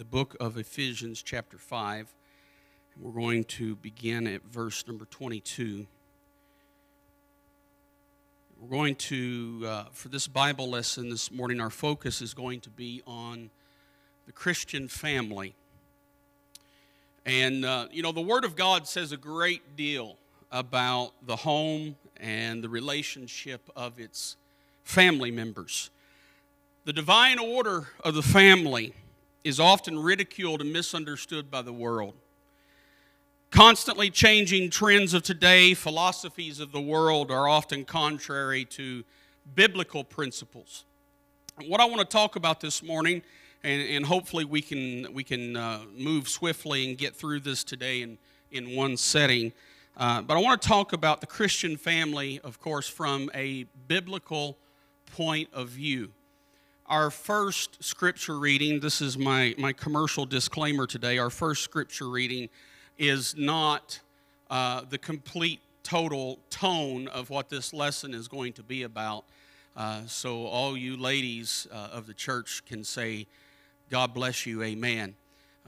the book of Ephesians, chapter 5. And we're going to begin at verse number 22. We're going to, uh, for this Bible lesson this morning, our focus is going to be on the Christian family. And, uh, you know, the Word of God says a great deal about the home and the relationship of its family members. The divine order of the family is often ridiculed and misunderstood by the world. Constantly changing trends of today, philosophies of the world are often contrary to biblical principles. What I want to talk about this morning, and, and hopefully we can, we can uh, move swiftly and get through this today in, in one setting, uh, but I want to talk about the Christian family, of course, from a biblical point of view. Our first scripture reading, this is my, my commercial disclaimer today, our first scripture reading is not uh, the complete, total tone of what this lesson is going to be about. Uh, so, all you ladies uh, of the church can say, God bless you, amen.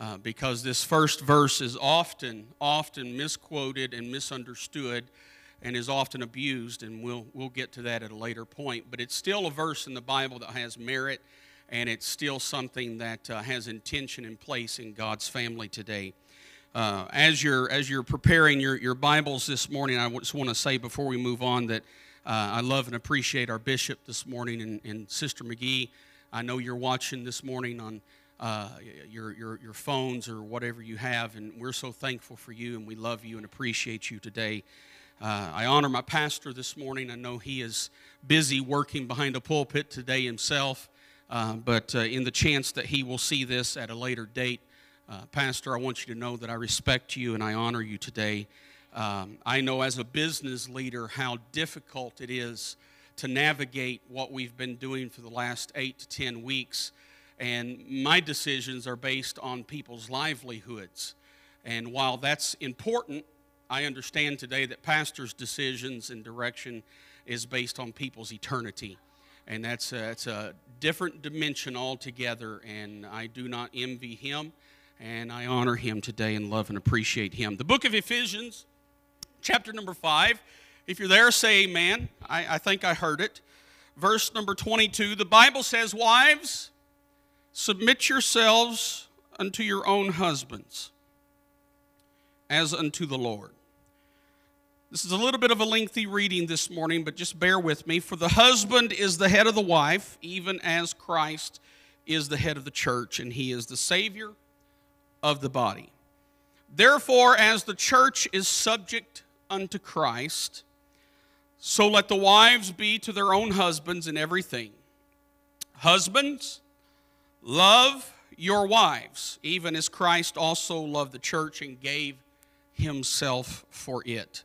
Uh, because this first verse is often, often misquoted and misunderstood and is often abused, and we'll, we'll get to that at a later point. But it's still a verse in the Bible that has merit, and it's still something that uh, has intention in place in God's family today. Uh, as, you're, as you're preparing your, your Bibles this morning, I just want to say before we move on that uh, I love and appreciate our bishop this morning and, and Sister McGee. I know you're watching this morning on uh, your, your, your phones or whatever you have. And we're so thankful for you and we love you and appreciate you today. Uh, I honor my pastor this morning. I know he is busy working behind a pulpit today himself, uh, but uh, in the chance that he will see this at a later date, uh, Pastor, I want you to know that I respect you and I honor you today. Um, I know as a business leader how difficult it is to navigate what we've been doing for the last eight to ten weeks and my decisions are based on people's livelihoods. And while that's important, I understand today that pastors' decisions and direction is based on people's eternity. And that's a, that's a different dimension altogether. And I do not envy him, and I honor him today and love and appreciate him. The book of Ephesians, chapter number five. If you're there, say amen. I, I think I heard it. Verse number 22, the Bible says, Wives, Submit yourselves unto your own husbands as unto the Lord. This is a little bit of a lengthy reading this morning, but just bear with me. For the husband is the head of the wife, even as Christ is the head of the church, and he is the Savior of the body. Therefore, as the church is subject unto Christ, so let the wives be to their own husbands in everything. Husbands, Love your wives, even as Christ also loved the church and gave himself for it,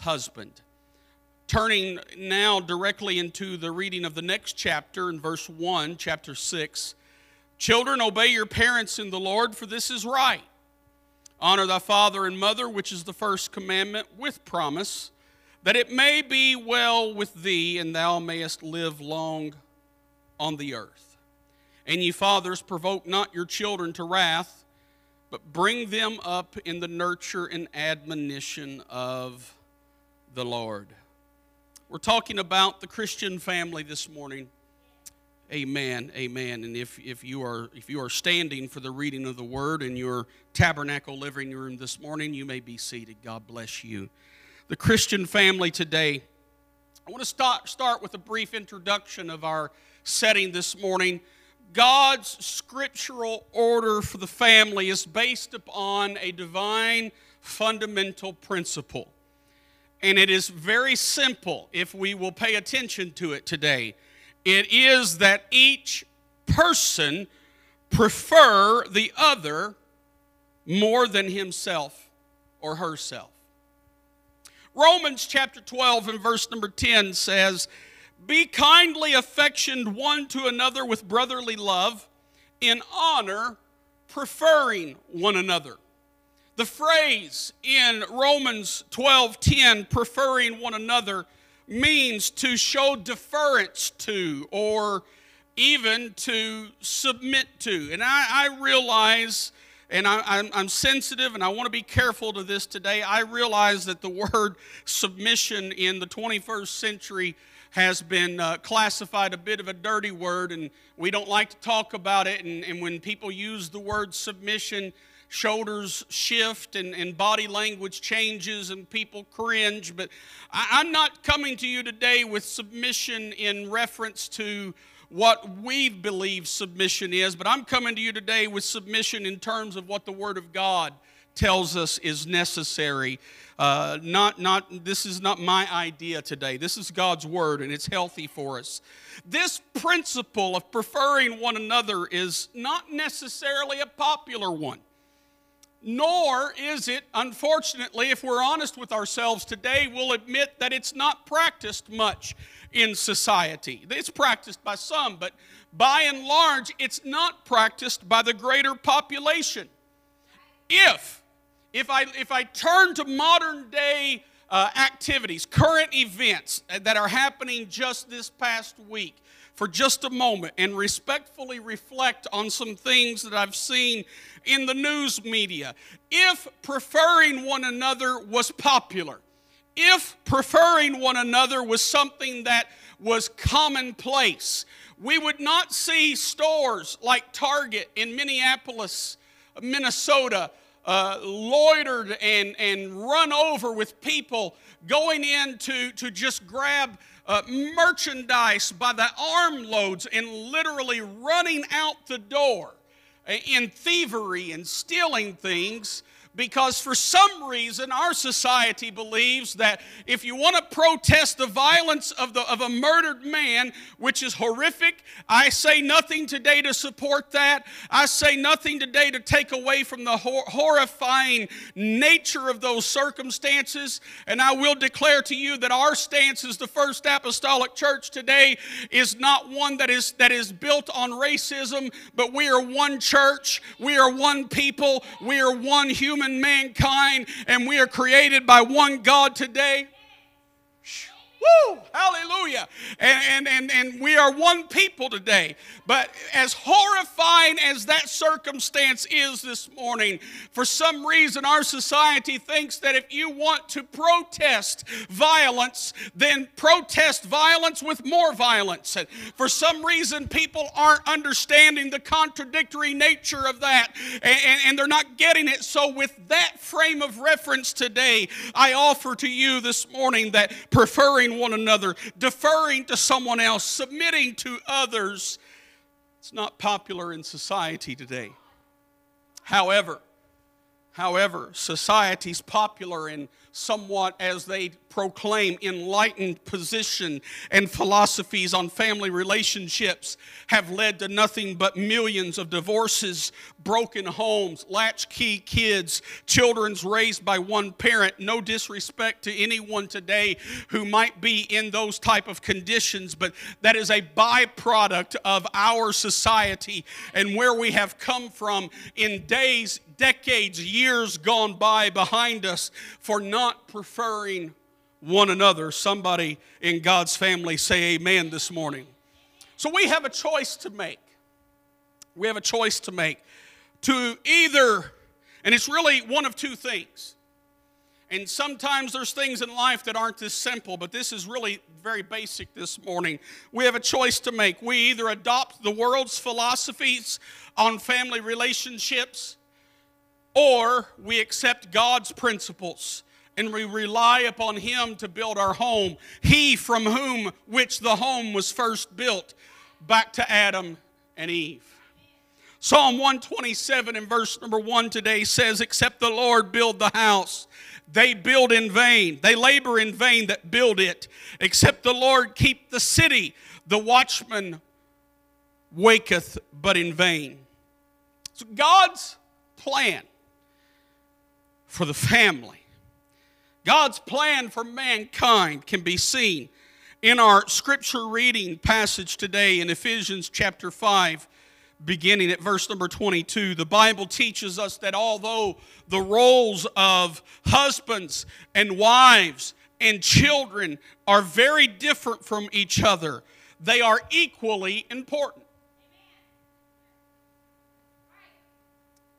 husband. Turning now directly into the reading of the next chapter in verse 1, chapter 6, Children, obey your parents in the Lord, for this is right. Honor thy father and mother, which is the first commandment, with promise, that it may be well with thee, and thou mayest live long on the earth. And ye fathers, provoke not your children to wrath, but bring them up in the nurture and admonition of the Lord. We're talking about the Christian family this morning. Amen. Amen. And if, if you are if you are standing for the reading of the word in your tabernacle living room this morning, you may be seated. God bless you. The Christian family today. I want to start start with a brief introduction of our setting this morning. God's scriptural order for the family is based upon a divine fundamental principle. And it is very simple if we will pay attention to it today. It is that each person prefer the other more than himself or herself. Romans chapter 12 and verse number 10 says, Be kindly affectioned one to another with brotherly love, in honor, preferring one another. The phrase in Romans 12:10, preferring one another, means to show deference to or even to submit to. And I, I realize, and I, am sensitive and I want to be careful to this today. I realize that the word submission in the 21st century has been uh, classified a bit of a dirty word, and we don't like to talk about it. And, and when people use the word submission, shoulders shift and, and body language changes and people cringe. But I, I'm not coming to you today with submission in reference to what we believe submission is, but I'm coming to you today with submission in terms of what the Word of God tells us is necessary. Uh, not, not, this is not my idea today. This is God's Word, and it's healthy for us. This principle of preferring one another is not necessarily a popular one nor is it, unfortunately, if we're honest with ourselves today, we'll admit that it's not practiced much in society. It's practiced by some, but by and large, it's not practiced by the greater population. If, if I, if I turn to modern day uh, activities, current events that are happening just this past week, for just a moment and respectfully reflect on some things that I've seen in the news media. If preferring one another was popular, if preferring one another was something that was commonplace, we would not see stores like Target in Minneapolis, Minnesota, uh, loitered and, and run over with people going in to, to just grab uh, merchandise by the armloads and literally running out the door in thievery and stealing things because for some reason our society believes that if you want to protest the violence of, the, of a murdered man, which is horrific, I say nothing today to support that. I say nothing today to take away from the hor- horrifying nature of those circumstances. And I will declare to you that our stance as the First Apostolic Church today is not one that is, that is built on racism, but we are one church, we are one people, we are one human human mankind, and we are created by one God today. Woo! Hallelujah. And, and, and, and we are one people today. But as horrifying as that circumstance is this morning, for some reason our society thinks that if you want to protest violence, then protest violence with more violence. And for some reason people aren't understanding the contradictory nature of that and, and, and they're not getting it. So, with that frame of reference today, I offer to you this morning that preferring one another, deferring to someone else, submitting to others. It's not popular in society today. However, However, society's popular and somewhat, as they proclaim, enlightened position and philosophies on family relationships have led to nothing but millions of divorces, broken homes, latchkey kids, children's raised by one parent. No disrespect to anyone today who might be in those type of conditions, but that is a byproduct of our society and where we have come from in days decades, years gone by behind us for not preferring one another. Somebody in God's family say amen this morning. So we have a choice to make. We have a choice to make to either, and it's really one of two things. And sometimes there's things in life that aren't this simple, but this is really very basic this morning. We have a choice to make. We either adopt the world's philosophies on family relationships or we accept God's principles and we rely upon him to build our home. He from whom which the home was first built back to adam and eve. Psalm 127 and verse number 1 today says except the lord build the house they build in vain. They labor in vain that build it. Except the lord keep the city the watchman waketh but in vain. So god's plan for the family. God's plan for mankind can be seen in our scripture reading passage today in Ephesians chapter 5, beginning at verse number 22. The Bible teaches us that although the roles of husbands and wives and children are very different from each other, they are equally important.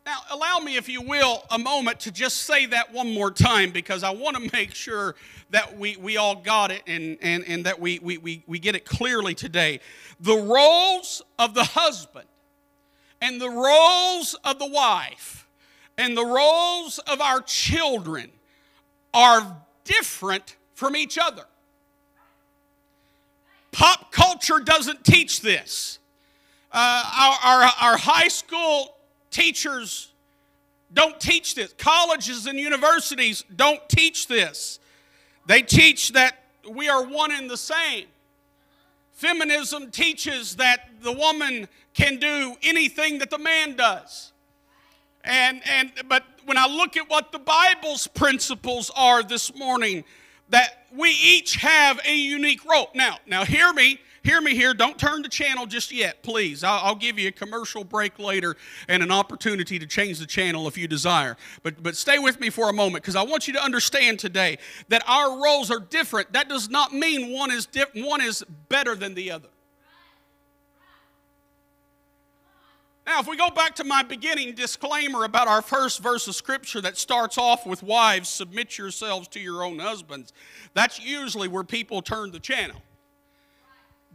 Now, allow me, if you will, a moment to just say that one more time because I want to make sure that we, we all got it and, and, and that we, we, we, we get it clearly today. The roles of the husband and the roles of the wife and the roles of our children are different from each other. Pop culture doesn't teach this. Uh, our, our, our high school Teachers don't teach this. Colleges and universities don't teach this. They teach that we are one and the same. Feminism teaches that the woman can do anything that the man does. And, and but when I look at what the Bible's principles are this morning, that we each have a unique role. Now, now hear me hear me here. Don't turn the channel just yet, please. I'll, I'll, give you a commercial break later and an opportunity to change the channel if you desire. But, but stay with me for a moment because I want you to understand today that our roles are different. That does not mean one is, one is better than the other. Now, if we go back to my beginning disclaimer about our first verse of scripture that starts off with wives, submit yourselves to your own husbands, that's usually where people turn the channel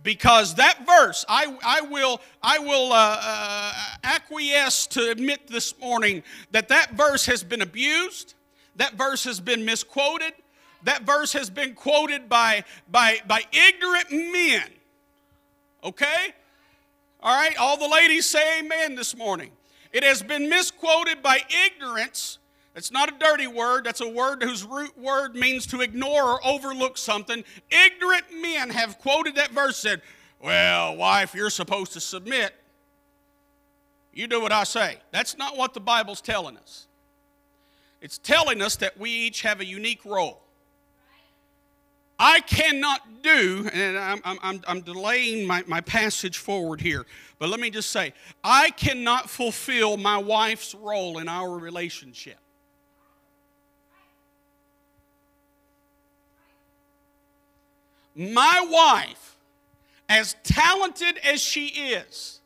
because that verse i, I will i will uh, uh, acquiesce to admit this morning that that verse has been abused that verse has been misquoted that verse has been quoted by by by ignorant men okay? All right all the ladies say amen this morning. It has been misquoted by ignorance it's not a dirty word. That's a word whose root word means to ignore or overlook something. Ignorant men have quoted that verse, and said, Well, wife, you're supposed to submit. You do what I say. That's not what the Bible's telling us. It's telling us that we each have a unique role. I cannot do, and I'm, I'm, I'm delaying my, my passage forward here, but let me just say, I cannot fulfill my wife's role in our relationship. My wife, as talented as she is,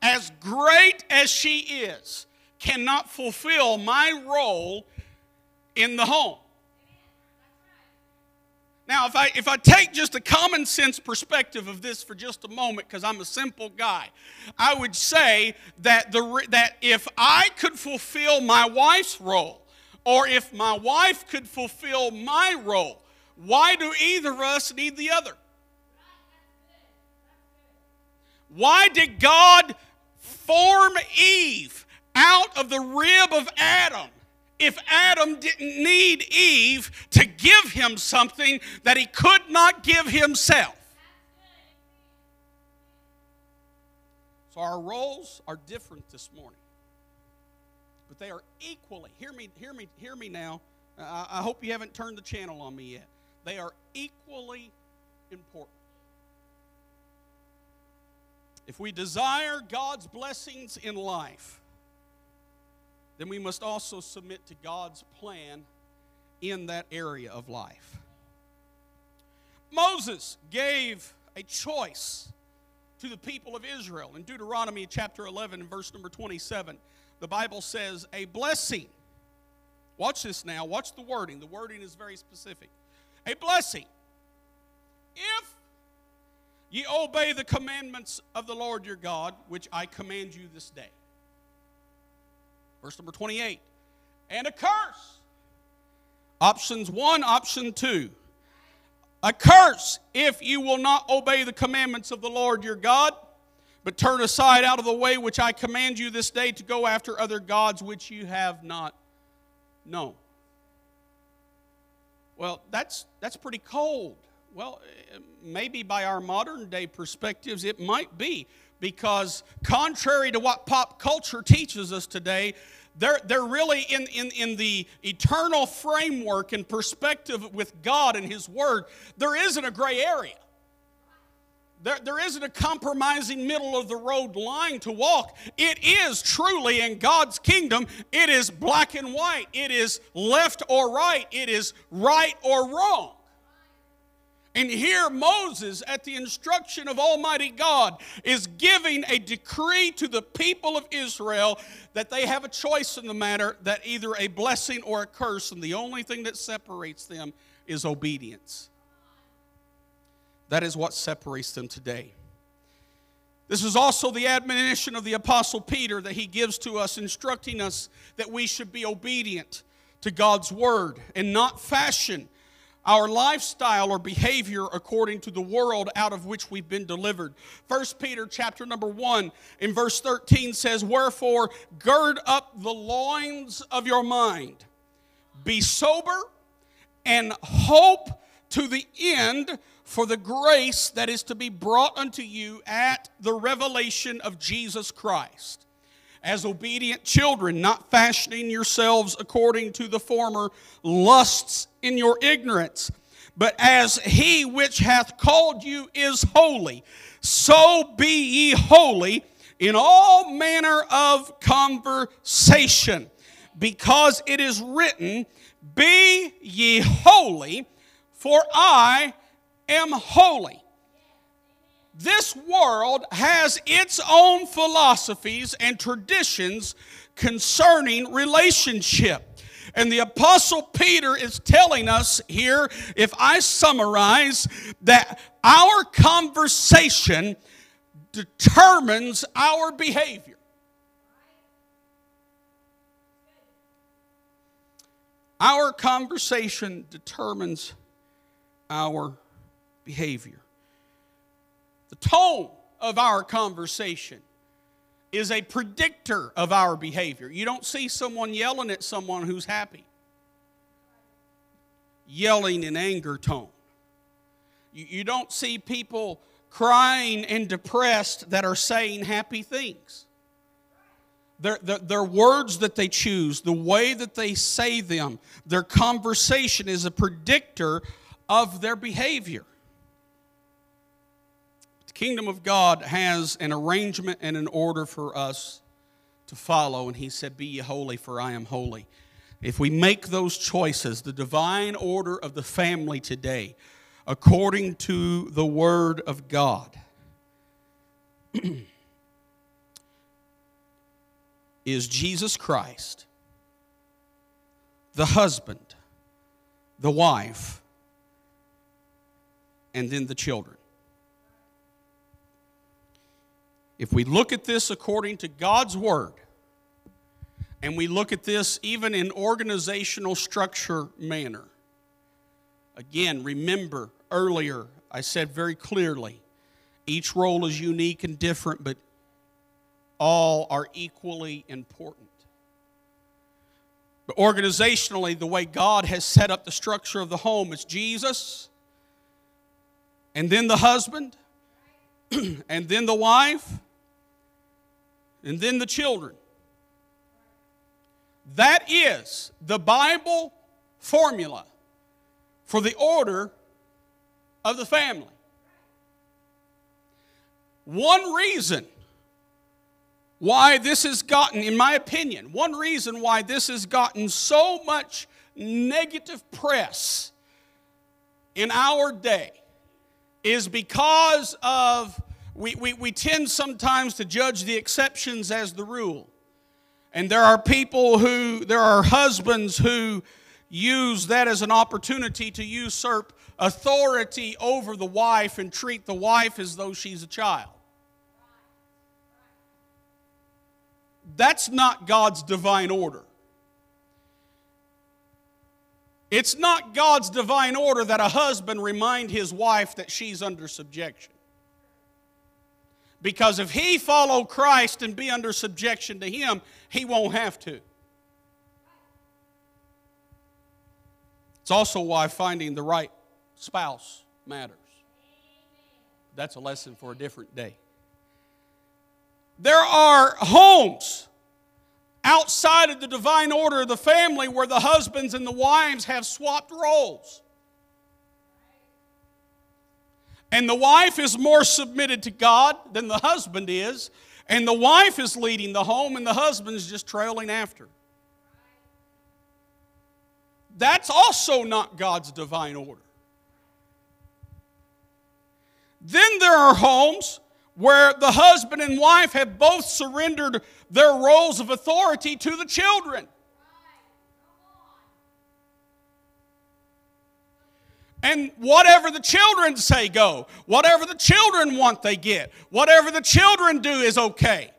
as great as she is, cannot fulfill my role in the home. Now, if I, if I take just a common sense perspective of this for just a moment, because I'm a simple guy, I would say that, the, that if I could fulfill my wife's role, or if my wife could fulfill my role, why do either of us need the other? Why did God form Eve out of the rib of Adam if Adam didn't need Eve to give him something that he could not give himself. So our roles are different this morning. But they are equally, hear me, hear me, hear me now. I, I hope you haven't turned the channel on me yet. They are equally important. If we desire God's blessings in life, then we must also submit to God's plan in that area of life. Moses gave a choice to the people of Israel. In Deuteronomy chapter 11 verse number 27, the Bible says, A blessing. Watch this now. Watch the wording. The wording is very specific. A blessing. If ye obey the commandments of the Lord your God, which I command you this day. Verse number 28. And a curse. Options one, option two. A curse if you will not obey the commandments of the Lord your God, but turn aside out of the way which I command you this day to go after other gods which you have not known. Well, that's, that's pretty cold. Well, eh, maybe by our modern day perspectives, it might be because contrary to what pop culture teaches us today, they're, they're really in, in, in the eternal framework and perspective with God and His Word. There isn't a gray area. There, there isn't a compromising middle of the road line to walk. It is truly in God's kingdom, it is black and white. It is left or right. It is right or wrong. And here, Moses, at the instruction of Almighty God, is giving a decree to the people of Israel that they have a choice in the matter that either a blessing or a curse, and the only thing that separates them is obedience. That is what separates them today. This is also the admonition of the Apostle Peter that he gives to us, instructing us that we should be obedient to God's word and not fashion our lifestyle or behavior according to the world out of which we've been delivered. First Peter chapter number 1 in verse 13 says, "Wherefore gird up the loins of your mind. Be sober and hope to the end for the grace that is to be brought unto you at the revelation of Jesus Christ." as obedient children, not fashioning yourselves according to the former lusts in your ignorance, but as he which hath called you is holy, so be ye holy in all manner of conversation, because it is written, Be ye holy, for I am holy. This world has its own philosophies and traditions concerning relationship. And the Apostle Peter is telling us here, if I summarize, that our conversation determines our behavior. Our conversation determines our behavior. The tone of our conversation is a predictor of our behavior. You don't see someone yelling at someone who's happy, yelling in anger tone. You, don't see people crying and depressed that are saying happy things. Their, their, their, words that they choose, the way that they say them, their conversation is a predictor of their behavior kingdom of God has an arrangement and an order for us to follow. And he said, Be ye holy, for I am holy. If we make those choices, the divine order of the family today, according to the Word of God, is Jesus Christ, the husband, the wife, and then the children. If we look at this according to God's Word, and we look at this even in organizational structure manner, again, remember earlier I said very clearly each role is unique and different, but all are equally important. But organizationally, the way God has set up the structure of the home is Jesus, and then the husband, and then the wife, and then the children. That is the Bible formula for the order of the family. One reason why this has gotten, in my opinion, one reason why this has gotten so much negative press in our day is because of, we, we, we tend sometimes to judge the exceptions as the rule. And there are people who, there are husbands who use that as an opportunity to usurp authority over the wife and treat the wife as though she's a child. That's not God's divine order. It's not God's divine order that a husband remind his wife that she's under subjection. Because if he follow Christ and be under subjection to him, he won't have to. It's also why finding the right spouse matters. That's a lesson for a different day. There are homes outside of the divine order of the family where the husbands and the wives have swapped roles. And the wife is more submitted to God than the husband is, and the wife is leading the home, and the husband is just trailing after. That's also not God's divine order. Then there are homes where the husband and wife have both surrendered their roles of authority to the children. And whatever the children say, go. Whatever the children want, they get. Whatever the children do is okay.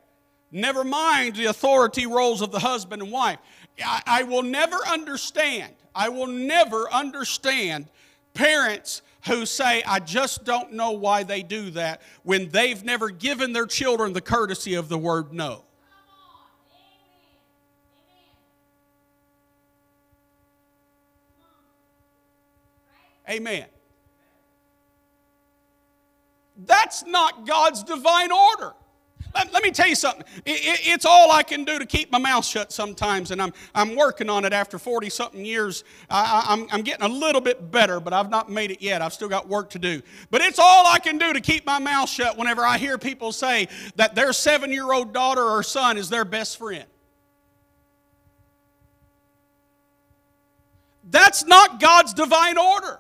Never mind the authority roles of the husband and wife. I, I will never understand, I will never understand parents who say, I just don't know why they do that when they've never given their children the courtesy of the word no. Amen. That's not God's divine order. Let, let me tell you something. It, it, it's all I can do to keep my mouth shut sometimes, and I'm, I'm working on it after 40 something years. I, I'm, I'm getting a little bit better, but I've not made it yet. I've still got work to do. But it's all I can do to keep my mouth shut whenever I hear people say that their seven year old daughter or son is their best friend. That's not God's divine order.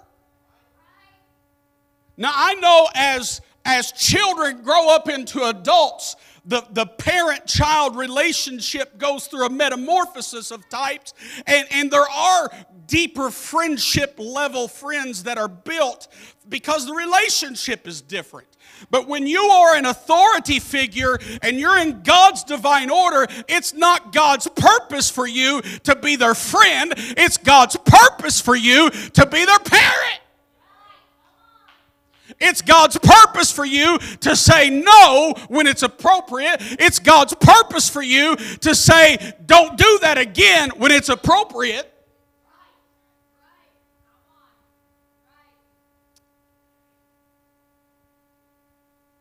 Now, I know as as children grow up into adults, the, the parent child relationship goes through a metamorphosis of types, and, and there are deeper friendship level friends that are built because the relationship is different. But when you are an authority figure and you're in God's divine order, it's not God's purpose for you to be their friend, it's God's purpose for you to be their parent. It's God's purpose for you to say no when it's appropriate. It's God's purpose for you to say, don't do that again when it's appropriate.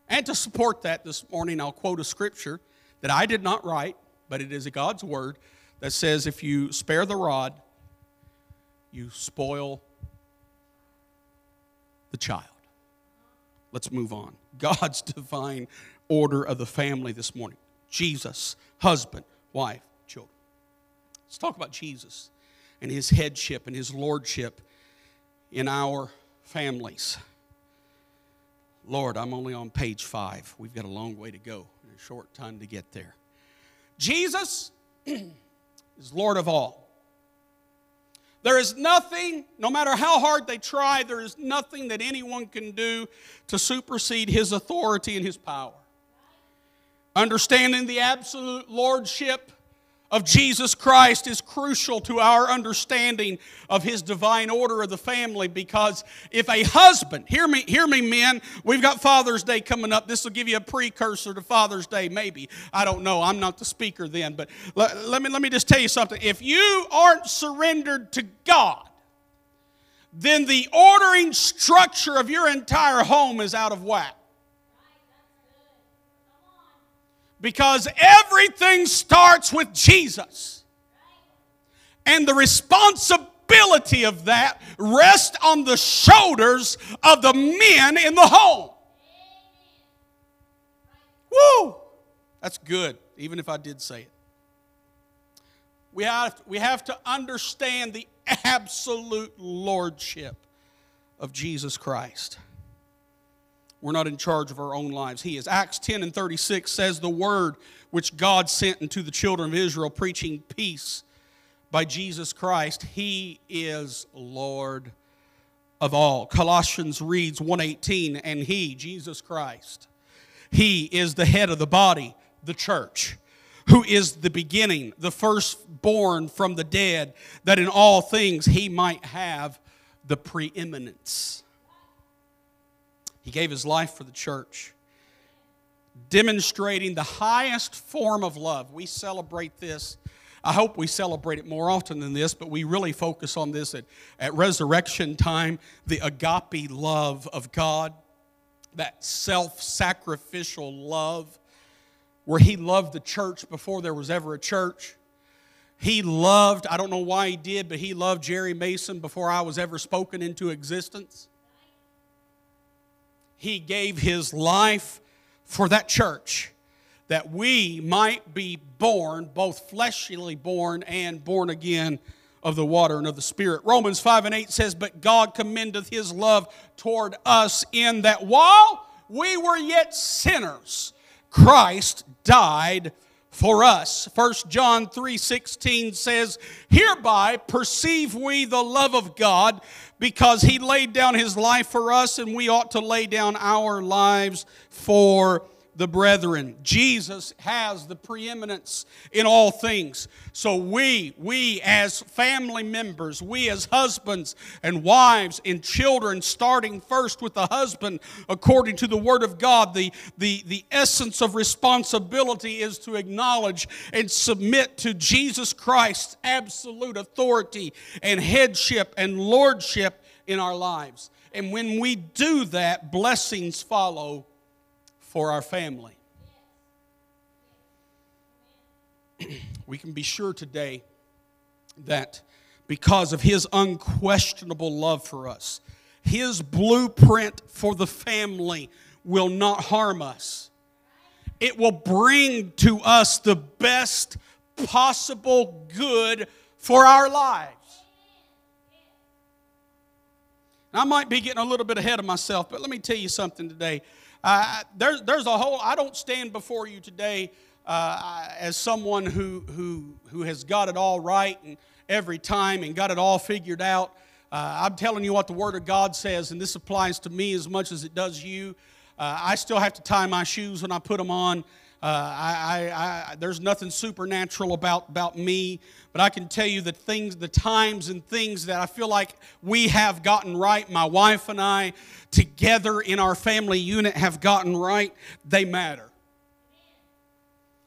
And to support that this morning, I'll quote a scripture that I did not write, but it is a God's word that says, If you spare the rod, you spoil the child. Let's move on. God's divine order of the family this morning Jesus, husband, wife, children. Let's talk about Jesus and his headship and his lordship in our families. Lord, I'm only on page five. We've got a long way to go and a short time to get there. Jesus is Lord of all. There is nothing, no matter how hard they try, there is nothing that anyone can do to supersede his authority and his power. Understanding the absolute lordship of Jesus Christ is crucial to our understanding of his divine order of the family because if a husband, hear me, hear me, men, we've got Father's Day coming up. This will give you a precursor to Father's Day, maybe. I don't know. I'm not the speaker then, but let, let me, let me just tell you something. If you aren't surrendered to God, then the ordering structure of your entire home is out of whack. Because everything starts with Jesus. And the responsibility of that rests on the shoulders of the men in the home. Woo! That's good, even if I did say it. We have, we have to understand the absolute lordship of Jesus Christ. We're not in charge of our own lives. He is. Acts 10 and 36 says, The word which God sent unto the children of Israel, preaching peace by Jesus Christ, He is Lord of all. Colossians reads 118, and He, Jesus Christ, He is the head of the body, the church who is the beginning, the firstborn from the dead, that in all things he might have the preeminence. He gave his life for the church, demonstrating the highest form of love. We celebrate this. I hope we celebrate it more often than this, but we really focus on this at, at resurrection time the agape love of God, that self sacrificial love where he loved the church before there was ever a church. He loved, I don't know why he did, but he loved Jerry Mason before I was ever spoken into existence. He gave his life for that church that we might be born, both fleshly born and born again of the water and of the Spirit. Romans 5 and 8 says, But God commendeth his love toward us in that while we were yet sinners, Christ died for us. 1 John 3:16 says, "Hereby perceive we the love of God, because he laid down his life for us and we ought to lay down our lives for the brethren. Jesus has the preeminence in all things. So we, we as family members, we as husbands and wives and children, starting first with the husband, according to the Word of God, the, the, the essence of responsibility is to acknowledge and submit to Jesus Christ's absolute authority and headship and lordship in our lives. And when we do that, blessings follow for our family. we can be sure today that because of his unquestionable love for us, his blueprint for the family will not harm us. It will bring to us the best possible good for our lives. I might be getting a little bit ahead of myself, but let me tell you something today. Uh, there's, there's a whole, I don't stand before you today uh, as someone who, who, who has got it all right and every time and got it all figured out. Uh, I'm telling you what the Word of God says, and this applies to me as much as it does you. Uh, I still have to tie my shoes when I put them on. Uh, I, I, I, there's nothing supernatural about, about me, but I can tell you the things, the times and things that I feel like we have gotten right, my wife and I together in our family unit have gotten right, they matter.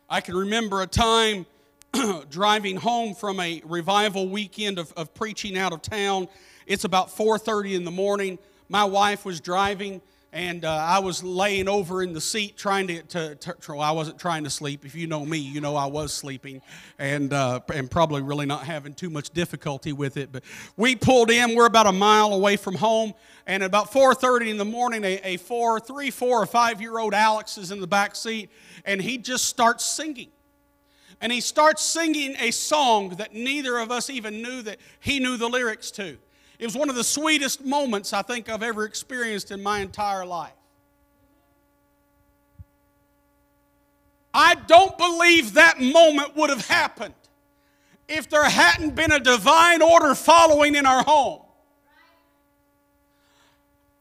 I can remember a time driving home from a revival weekend of, of preaching out of town. It's about 4:30 in the morning. My wife was driving and uh, I was laying over in the seat trying to, to, to, well, I wasn't trying to sleep. If you know me, you know I was sleeping and, uh, and probably really not having too much difficulty with it. But we pulled in. We're about a mile away from home. And at about 4.30 in the morning, a, a four, three, four, or five-year-old Alex is in the back seat, and he just starts singing. And he starts singing a song that neither of us even knew that he knew the lyrics to. It was one of the sweetest moments I think I've ever experienced in my entire life. I don't believe that moment would have happened if there hadn't been a divine order following in our home.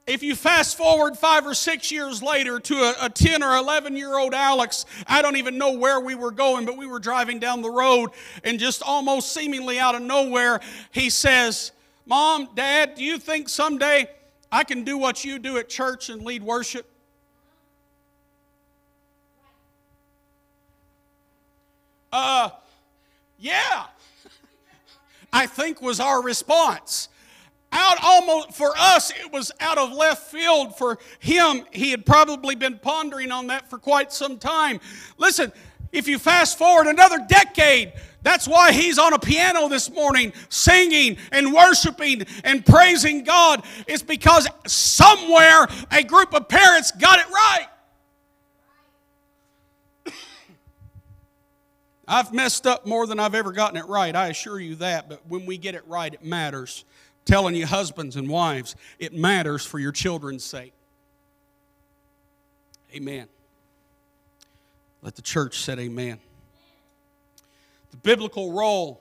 if you fast forward five or six years later to a, a 10 or 11 year old Alex, I don't even know where we were going, but we were driving down the road, and just almost seemingly out of nowhere, he says, Mom, Dad, do you think someday I can do what you do at church and lead worship? Uh, yeah, I think was our response. Out almost for us, it was out of left field. For him, he had probably been pondering on that for quite some time. Listen, if you fast forward another decade, that's why he's on a piano this morning singing and worshiping and praising God. It's because somewhere a group of parents got it right. I've messed up more than I've ever gotten it right, I assure you that, but when we get it right, it matters. telling you, husbands and wives, it matters for your children's sake. Amen. Let the church say amen. The biblical role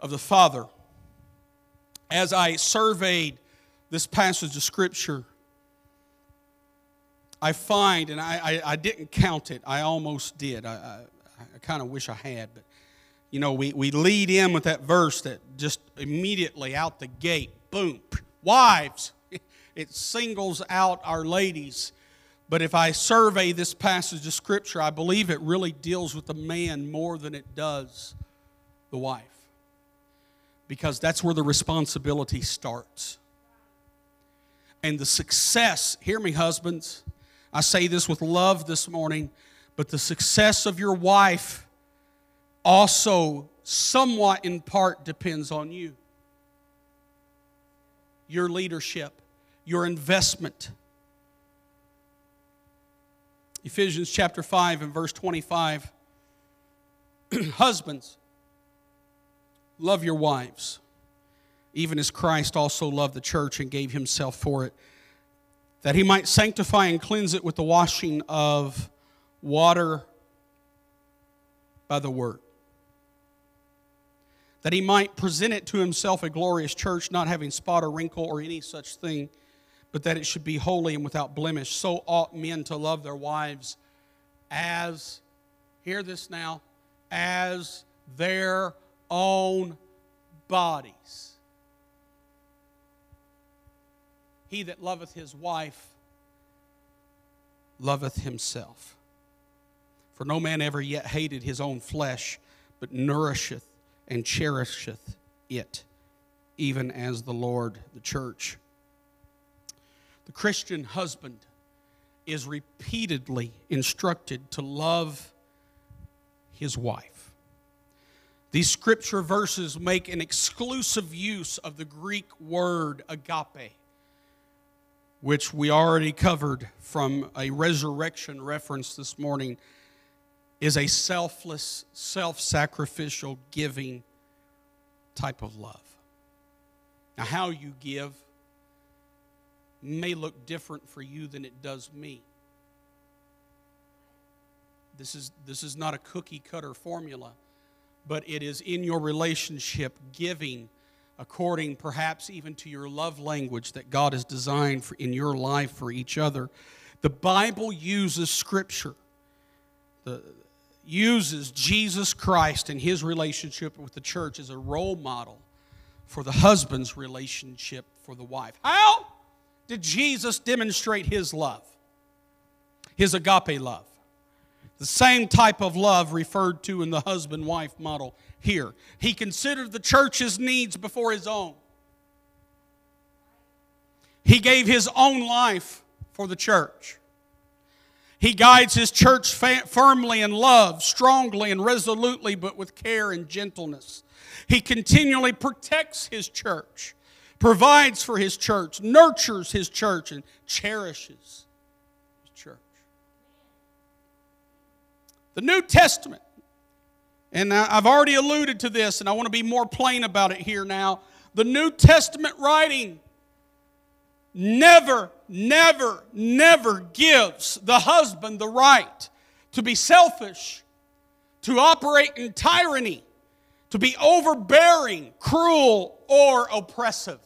of the father, as I surveyed this passage of Scripture, I find, and I, I, I didn't count it, I almost did. I, I I kind of wish I had, but you know, we, we lead in with that verse that just immediately out the gate, boom, wives, it singles out our ladies. But if I survey this passage of Scripture, I believe it really deals with the man more than it does the wife. Because that's where the responsibility starts. And the success, hear me, husbands, I say this with love this morning but the success of your wife also, somewhat in part, depends on you. Your leadership, your investment. Ephesians chapter 5 and verse 25. Husbands, love your wives, even as Christ also loved the church and gave himself for it, that he might sanctify and cleanse it with the washing of water by the word. That he might present it to himself a glorious church, not having spot or wrinkle or any such thing, but that it should be holy and without blemish. So ought men to love their wives as, hear this now, as their own bodies. He that loveth his wife loveth himself. For no man ever yet hated his own flesh, but nourisheth and cherisheth it, even as the Lord the church. The Christian husband is repeatedly instructed to love his wife. These scripture verses make an exclusive use of the Greek word agape, which we already covered from a resurrection reference this morning is a selfless, self sacrificial, giving type of love. Now, how you give may look different for you than it does me. This is, this is not a cookie cutter formula, but it is in your relationship giving according perhaps even to your love language that God has designed for, in your life for each other. The Bible uses Scripture. The, uses Jesus Christ and his relationship with the church as a role model for the husband's relationship for the wife. How did Jesus demonstrate his love? His agape love. The same type of love referred to in the husband wife model here. He considered the church's needs before his own. He gave his own life for the church. He guides his church firmly in love, strongly and resolutely, but with care and gentleness. He continually protects his church, provides for his church, nurtures his church, and cherishes his church. The New Testament, and I've already alluded to this, and I want to be more plain about it here now. The New Testament writing never, never, never gives the husband the right to be selfish, to operate in tyranny, to be overbearing, cruel, or oppressive.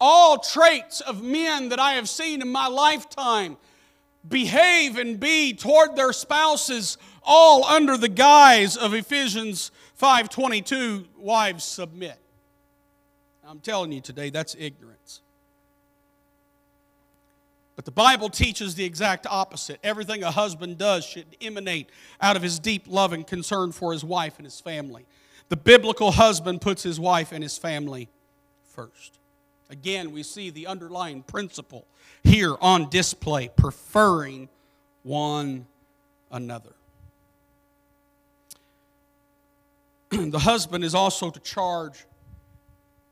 All traits of men that I have seen in my lifetime behave and be toward their spouses all under the guise of Ephesians 5:22 wives submit. I'm telling you today that's ignorance. But the Bible teaches the exact opposite. Everything a husband does should emanate out of his deep love and concern for his wife and his family. The biblical husband puts his wife and his family first. Again, we see the underlying principle here on display preferring one another. the husband is also to charge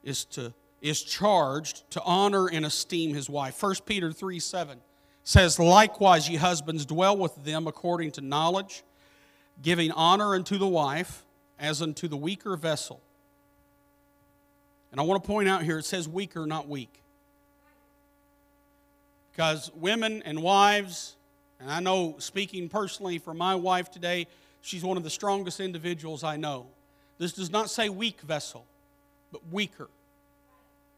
is to is charged to honor and esteem his wife. 1 Peter 3 7 says, Likewise, ye husbands, dwell with them according to knowledge, giving honor unto the wife as unto the weaker vessel. And I want to point out here it says weaker, not weak. Because women and wives, and I know speaking personally for my wife today, she's one of the strongest individuals I know. This does not say weak vessel, but weaker.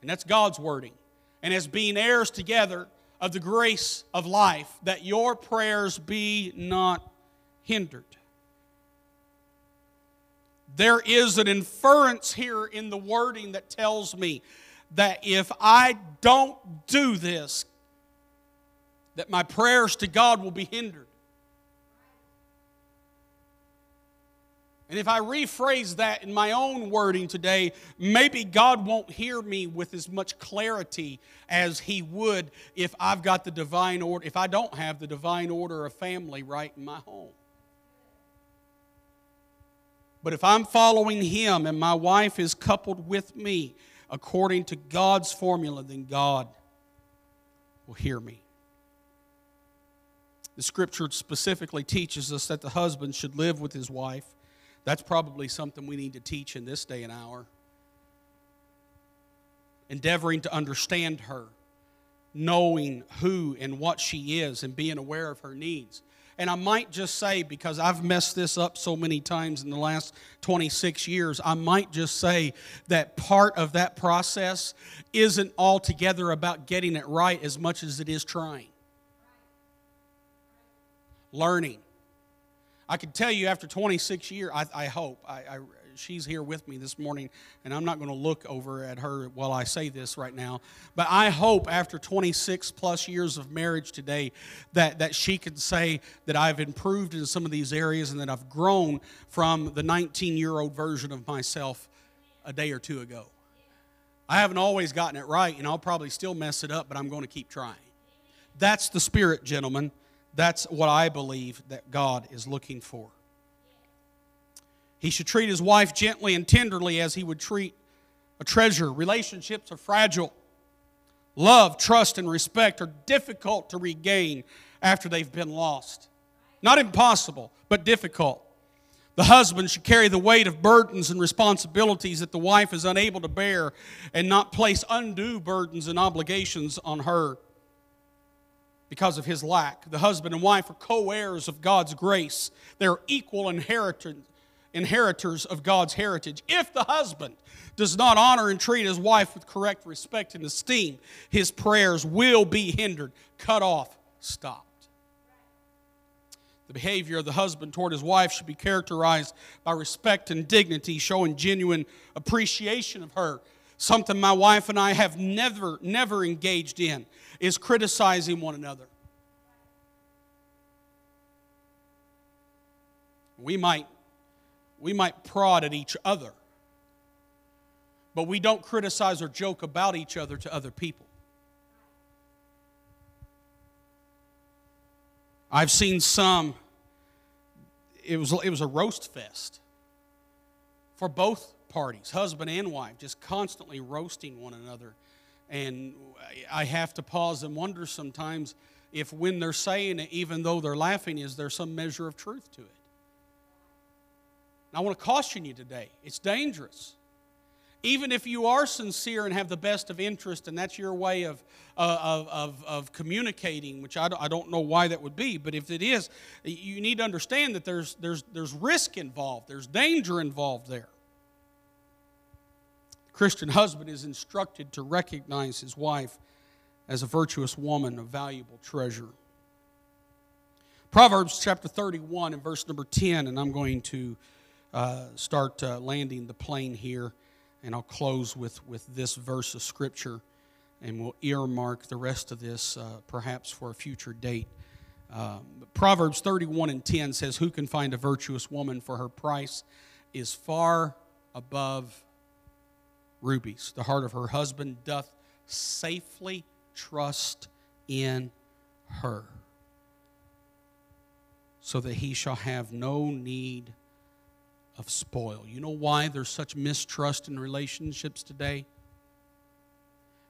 And that's God's wording. And as being heirs together of the grace of life, that your prayers be not hindered. There is an inference here in the wording that tells me that if I don't do this, that my prayers to God will be hindered. And if I rephrase that in my own wording today, maybe God won't hear me with as much clarity as He would if I've got the divine order, if I don't have the divine order of family right in my home. But if I'm following Him and my wife is coupled with me according to God's formula, then God will hear me. The scripture specifically teaches us that the husband should live with his wife that's probably something we need to teach in this day and hour. Endeavoring to understand her, knowing who and what she is, and being aware of her needs. And I might just say, because I've messed this up so many times in the last 26 years, I might just say that part of that process isn't altogether about getting it right as much as it is trying. Learning I can tell you after 26 years, I, I hope, I, I, she's here with me this morning, and I'm not going to look over at her while I say this right now, but I hope after 26 plus years of marriage today that, that she can say that I've improved in some of these areas and that I've grown from the 19 year old version of myself a day or two ago. I haven't always gotten it right, and I'll probably still mess it up, but I'm going to keep trying. That's the spirit, gentlemen. That's what I believe that God is looking for. He should treat his wife gently and tenderly as he would treat a treasure. Relationships are fragile. Love, trust, and respect are difficult to regain after they've been lost. Not impossible, but difficult. The husband should carry the weight of burdens and responsibilities that the wife is unable to bear and not place undue burdens and obligations on her because of his lack. The husband and wife are co heirs of God's grace, they're equal inheritors, inheritors of God's heritage. If the husband does not honor and treat his wife with correct respect and esteem, his prayers will be hindered, cut off, stopped. The behavior of the husband toward his wife should be characterized by respect and dignity, showing genuine appreciation of her. Something my wife and I have never, never engaged in is criticizing one another. We might, we might prod at each other, but we don't criticize or joke about each other to other people. I've seen some, it was, it was a roast fest for both parties, husband and wife, just constantly roasting one another. And I have to pause and wonder sometimes if when they're saying it, even though they're laughing, is there some measure of truth to it? And I want to caution you today it's dangerous. Even if you are sincere and have the best of interest, and that's your way of, uh, of, of, communicating, which I don't, I don't know why that would be, but if it is, you need to understand that there's, there's, there's risk involved, there's danger involved there. The Christian husband is instructed to recognize his wife as a virtuous woman, a valuable treasure. Proverbs chapter 31 and verse number 10, and I'm going to uh, start uh, landing the plane here, and I'll close with, with this verse of Scripture, and we'll earmark the rest of this uh, perhaps for a future date. Um, Proverbs 31 and 10 says, Who can find a virtuous woman, for her price is far above rubies. The heart of her husband doth safely trust in her so that he shall have no need of spoil. You know why there's such mistrust in relationships today?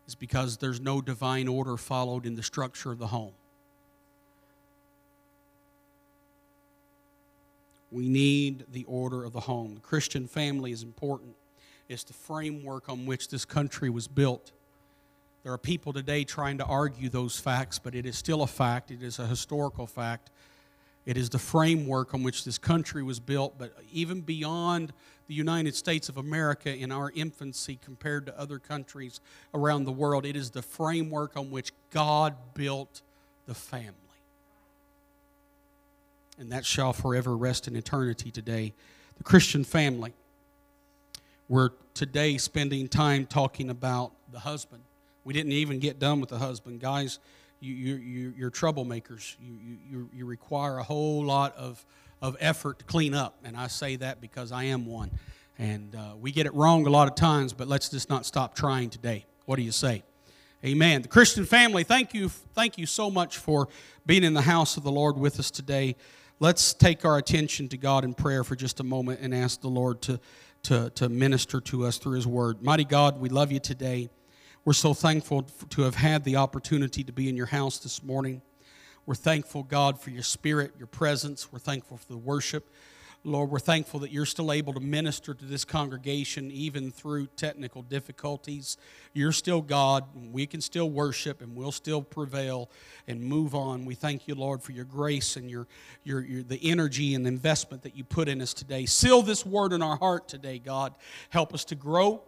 Is because there's no divine order followed in the structure of the home. We need the order of the home. The Christian family is important. It's the framework on which this country was built. There are people today trying to argue those facts, but it is still a fact. It is a historical fact it is the framework on which this country was built, but even beyond the United States of America in our infancy compared to other countries around the world, it is the framework on which God built the family. And that shall forever rest in eternity today. The Christian family. We're today spending time talking about the husband. We didn't even get done with the husband. Guys, you, you, you're troublemakers. You, you, you require a whole lot of, of effort to clean up. And I say that because I am one. And uh, we get it wrong a lot of times, but let's just not stop trying today. What do you say? Amen. The Christian family, thank you, thank you so much for being in the house of the Lord with us today. Let's take our attention to God in prayer for just a moment and ask the Lord to, to, to minister to us through His Word. Mighty God, we love you today. We're so thankful to have had the opportunity to be in your house this morning. We're thankful, God, for your spirit, your presence. We're thankful for the worship. Lord, we're thankful that you're still able to minister to this congregation even through technical difficulties. You're still God, and we can still worship, and we'll still prevail and move on. We thank you, Lord, for your grace and your, your, your the energy and investment that you put in us today. Seal this word in our heart today, God. Help us to grow.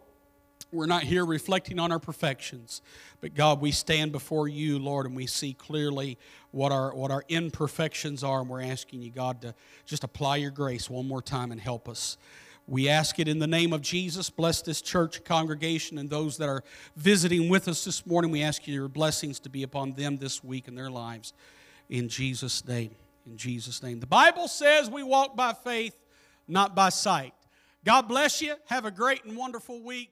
We're not here reflecting on our perfections, but God, we stand before you, Lord, and we see clearly what our, what our imperfections are, and we're asking you, God, to just apply your grace one more time and help us. We ask it in the name of Jesus. Bless this church congregation and those that are visiting with us this morning. We ask you your blessings to be upon them this week in their lives. In Jesus' name. In Jesus' name. The Bible says we walk by faith, not by sight. God bless you. Have a great and wonderful week